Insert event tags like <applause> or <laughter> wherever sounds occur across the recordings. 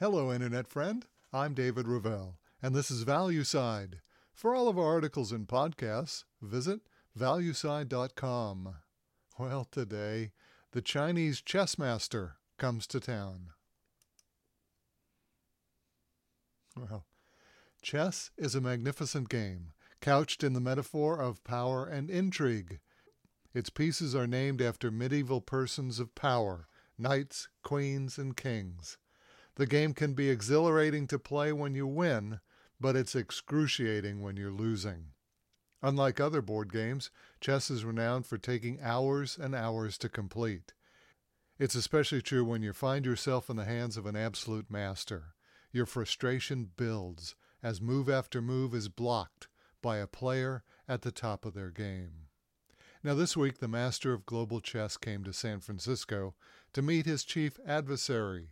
Hello, Internet friend. I'm David Ravel, and this is ValueSide. For all of our articles and podcasts, visit valueside.com. Well, today, the Chinese chess master comes to town. Well, chess is a magnificent game, couched in the metaphor of power and intrigue. Its pieces are named after medieval persons of power knights, queens, and kings. The game can be exhilarating to play when you win, but it's excruciating when you're losing. Unlike other board games, chess is renowned for taking hours and hours to complete. It's especially true when you find yourself in the hands of an absolute master. Your frustration builds as move after move is blocked by a player at the top of their game. Now, this week, the master of global chess came to San Francisco to meet his chief adversary,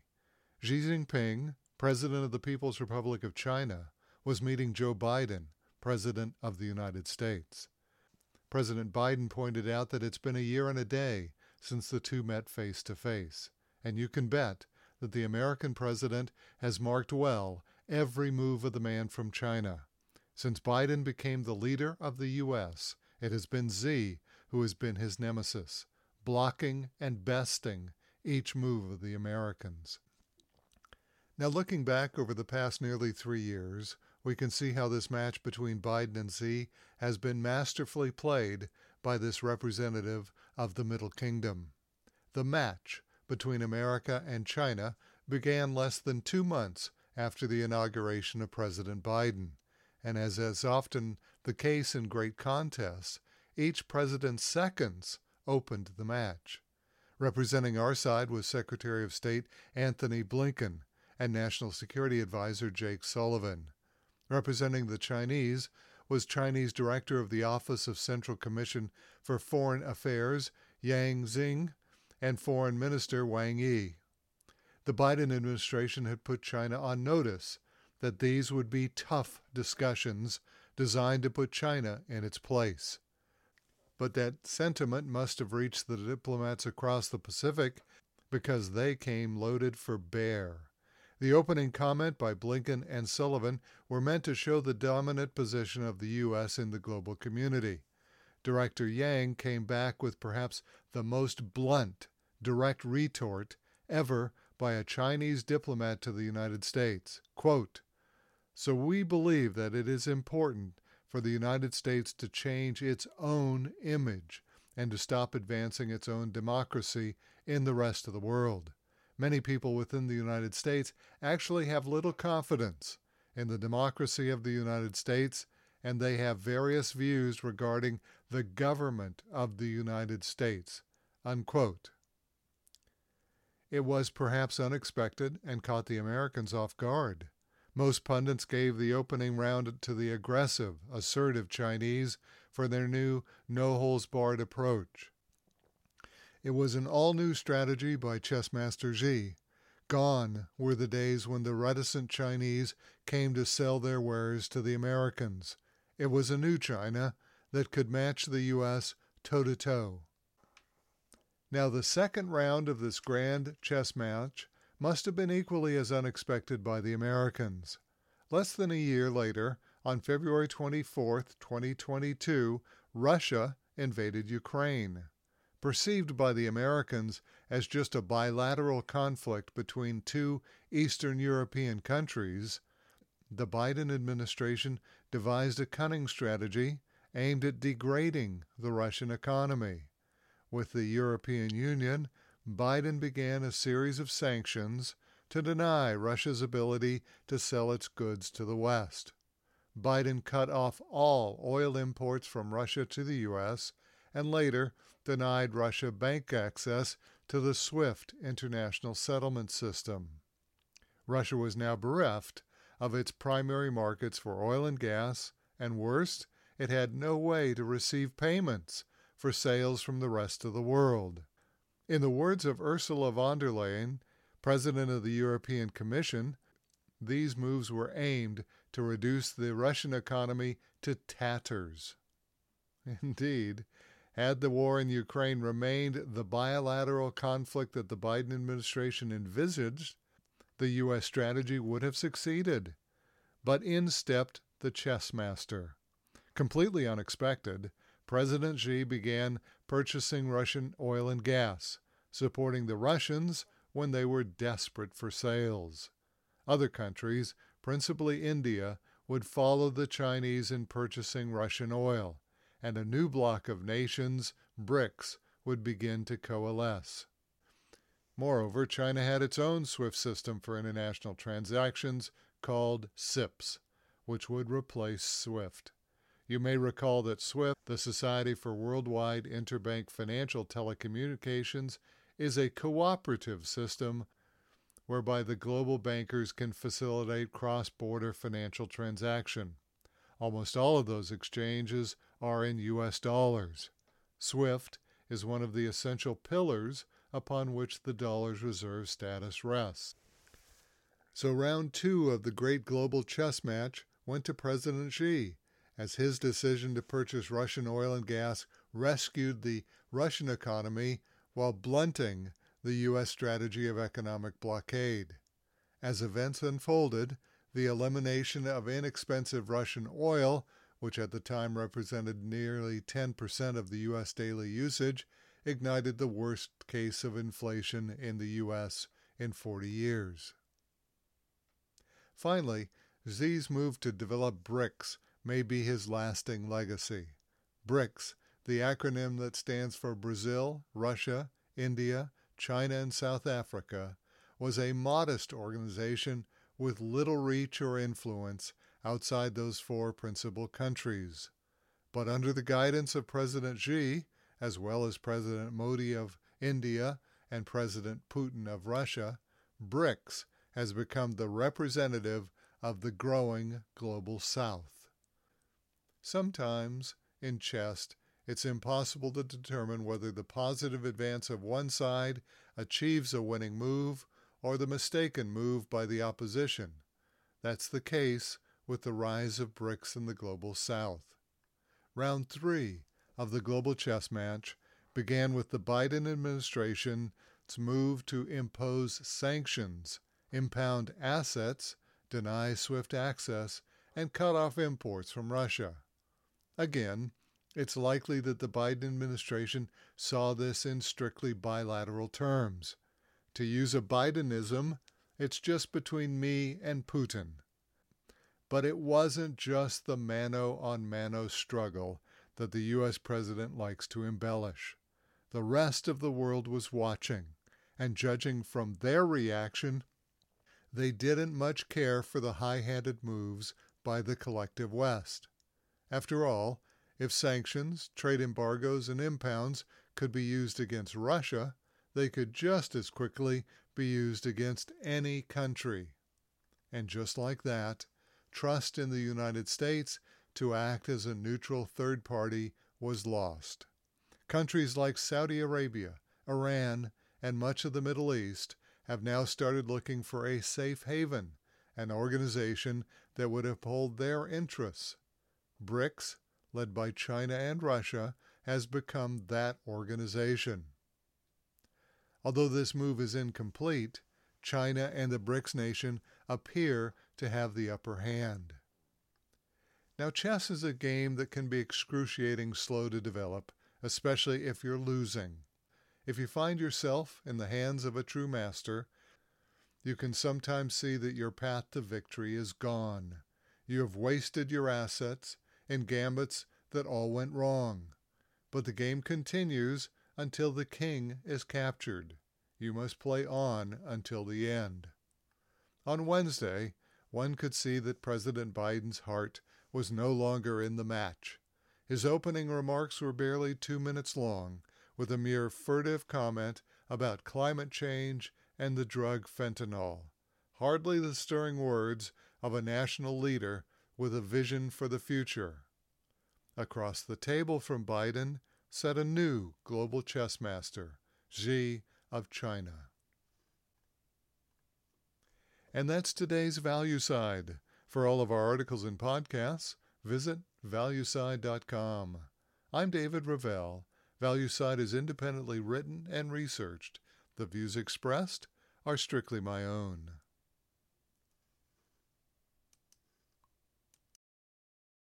Xi Jinping, President of the People's Republic of China, was meeting Joe Biden, President of the United States. President Biden pointed out that it's been a year and a day since the two met face to face, and you can bet that the American president has marked well every move of the man from China. Since Biden became the leader of the U.S., it has been Xi who has been his nemesis, blocking and besting each move of the Americans. Now, looking back over the past nearly three years, we can see how this match between Biden and Xi has been masterfully played by this representative of the Middle Kingdom. The match between America and China began less than two months after the inauguration of President Biden, and as is often the case in great contests, each president's seconds opened the match. Representing our side was Secretary of State Antony Blinken, and National Security Advisor Jake Sullivan. Representing the Chinese was Chinese Director of the Office of Central Commission for Foreign Affairs Yang Xing and Foreign Minister Wang Yi. The Biden administration had put China on notice that these would be tough discussions designed to put China in its place. But that sentiment must have reached the diplomats across the Pacific because they came loaded for bear. The opening comment by Blinken and Sullivan were meant to show the dominant position of the U.S. in the global community. Director Yang came back with perhaps the most blunt, direct retort ever by a Chinese diplomat to the United States. Quote, so we believe that it is important for the United States to change its own image and to stop advancing its own democracy in the rest of the world many people within the United States actually have little confidence in the democracy of the United States, and they have various views regarding the government of the United States. Unquote. It was perhaps unexpected and caught the Americans off guard. Most pundits gave the opening round to the aggressive, assertive Chinese for their new no holds barred approach. It was an all new strategy by chessmaster Xi. Gone were the days when the reticent Chinese came to sell their wares to the Americans. It was a new China that could match the U.S. toe to toe. Now, the second round of this grand chess match must have been equally as unexpected by the Americans. Less than a year later, on February 24, 2022, Russia invaded Ukraine perceived by the Americans as just a bilateral conflict between two Eastern European countries, the Biden administration devised a cunning strategy aimed at degrading the Russian economy. With the European Union, Biden began a series of sanctions to deny Russia's ability to sell its goods to the West. Biden cut off all oil imports from Russia to the U.S and later denied Russia bank access to the SWIFT international settlement system. Russia was now bereft of its primary markets for oil and gas, and worst, it had no way to receive payments for sales from the rest of the world. In the words of Ursula von der Leyen, President of the European Commission, these moves were aimed to reduce the Russian economy to tatters. <laughs> Indeed, had the war in Ukraine remained the bilateral conflict that the Biden administration envisaged, the U.S. strategy would have succeeded. But in stepped the chess master. Completely unexpected, President Xi began purchasing Russian oil and gas, supporting the Russians when they were desperate for sales. Other countries, principally India, would follow the Chinese in purchasing Russian oil, and a new bloc of nations, BRICS, would begin to coalesce. Moreover, China had its own SWIFT system for international transactions called CIPS, which would replace SWIFT. You may recall that SWIFT, the Society for Worldwide Interbank Financial Telecommunications, is a cooperative system whereby the global bankers can facilitate cross border financial transaction. Almost all of those exchanges are in US dollars. SWIFT is one of the essential pillars upon which the dollar's reserve status rests. So, round two of the great global chess match went to President Xi, as his decision to purchase Russian oil and gas rescued the Russian economy while blunting the U.S. strategy of economic blockade. As events unfolded, the elimination of inexpensive Russian oil, which at the time represented nearly 10% of the U.S. daily usage, ignited the worst case of inflation in the U.S. in 40 years. Finally, Xi's move to develop BRICS may be his lasting legacy. BRICS, the acronym that stands for Brazil, Russia, India, China, and South Africa, was a modest organization with little reach or influence outside those four principal countries. But under the guidance of President Xi, as well as President Modi of India and President Putin of Russia, BRICS has become the representative of the growing global South. Sometimes, in chess, it's impossible to determine whether the positive advance of one side achieves a winning move or the mistaken move by the opposition. That's the case with the rise of BRICS in the global South. Round three of the global chess match began with the Biden administration's move to impose sanctions, impound assets, deny SWIFT access, and cut off imports from Russia. Again, it's likely that the Biden administration saw this in strictly bilateral terms. To use a Bidenism, it's just between me and Putin. But it wasn't just the mano on mano struggle that the U.S. president likes to embellish. The rest of the world was watching, and judging from their reaction, they didn't much care for the high handed moves by the collective West. After all, if sanctions, trade embargoes, and impounds could be used against Russia, they could just as quickly be used against any country. And just like that, trust in the United States to act as a neutral third party was lost. Countries like Saudi Arabia, Iran, and much of the Middle East have now started looking for a safe haven, an organization that would uphold their interests. BRICS, led by China and Russia, has become that organization. Although this move is incomplete, China and the BRICS nation appear to have the upper hand. Now, chess is a game that can be excruciating slow to develop, especially if you're losing. If you find yourself in the hands of a true master, you can sometimes see that your path to victory is gone. You have wasted your assets in gambits that all went wrong. But the game continues until the king is captured. You must play on until the end. On Wednesday, one could see that President Biden's heart was no longer in the match. His opening remarks were barely two minutes long, with a mere furtive comment about climate change and the drug fentanyl. Hardly the stirring words of a national leader with a vision for the future. Across the table from Biden sat a new global chess master, Xi of China. And that's today's ValueSide. For all of our articles and podcasts, visit valueside.com. I'm David Ravel. ValueSide is independently written and researched. The views expressed are strictly my own.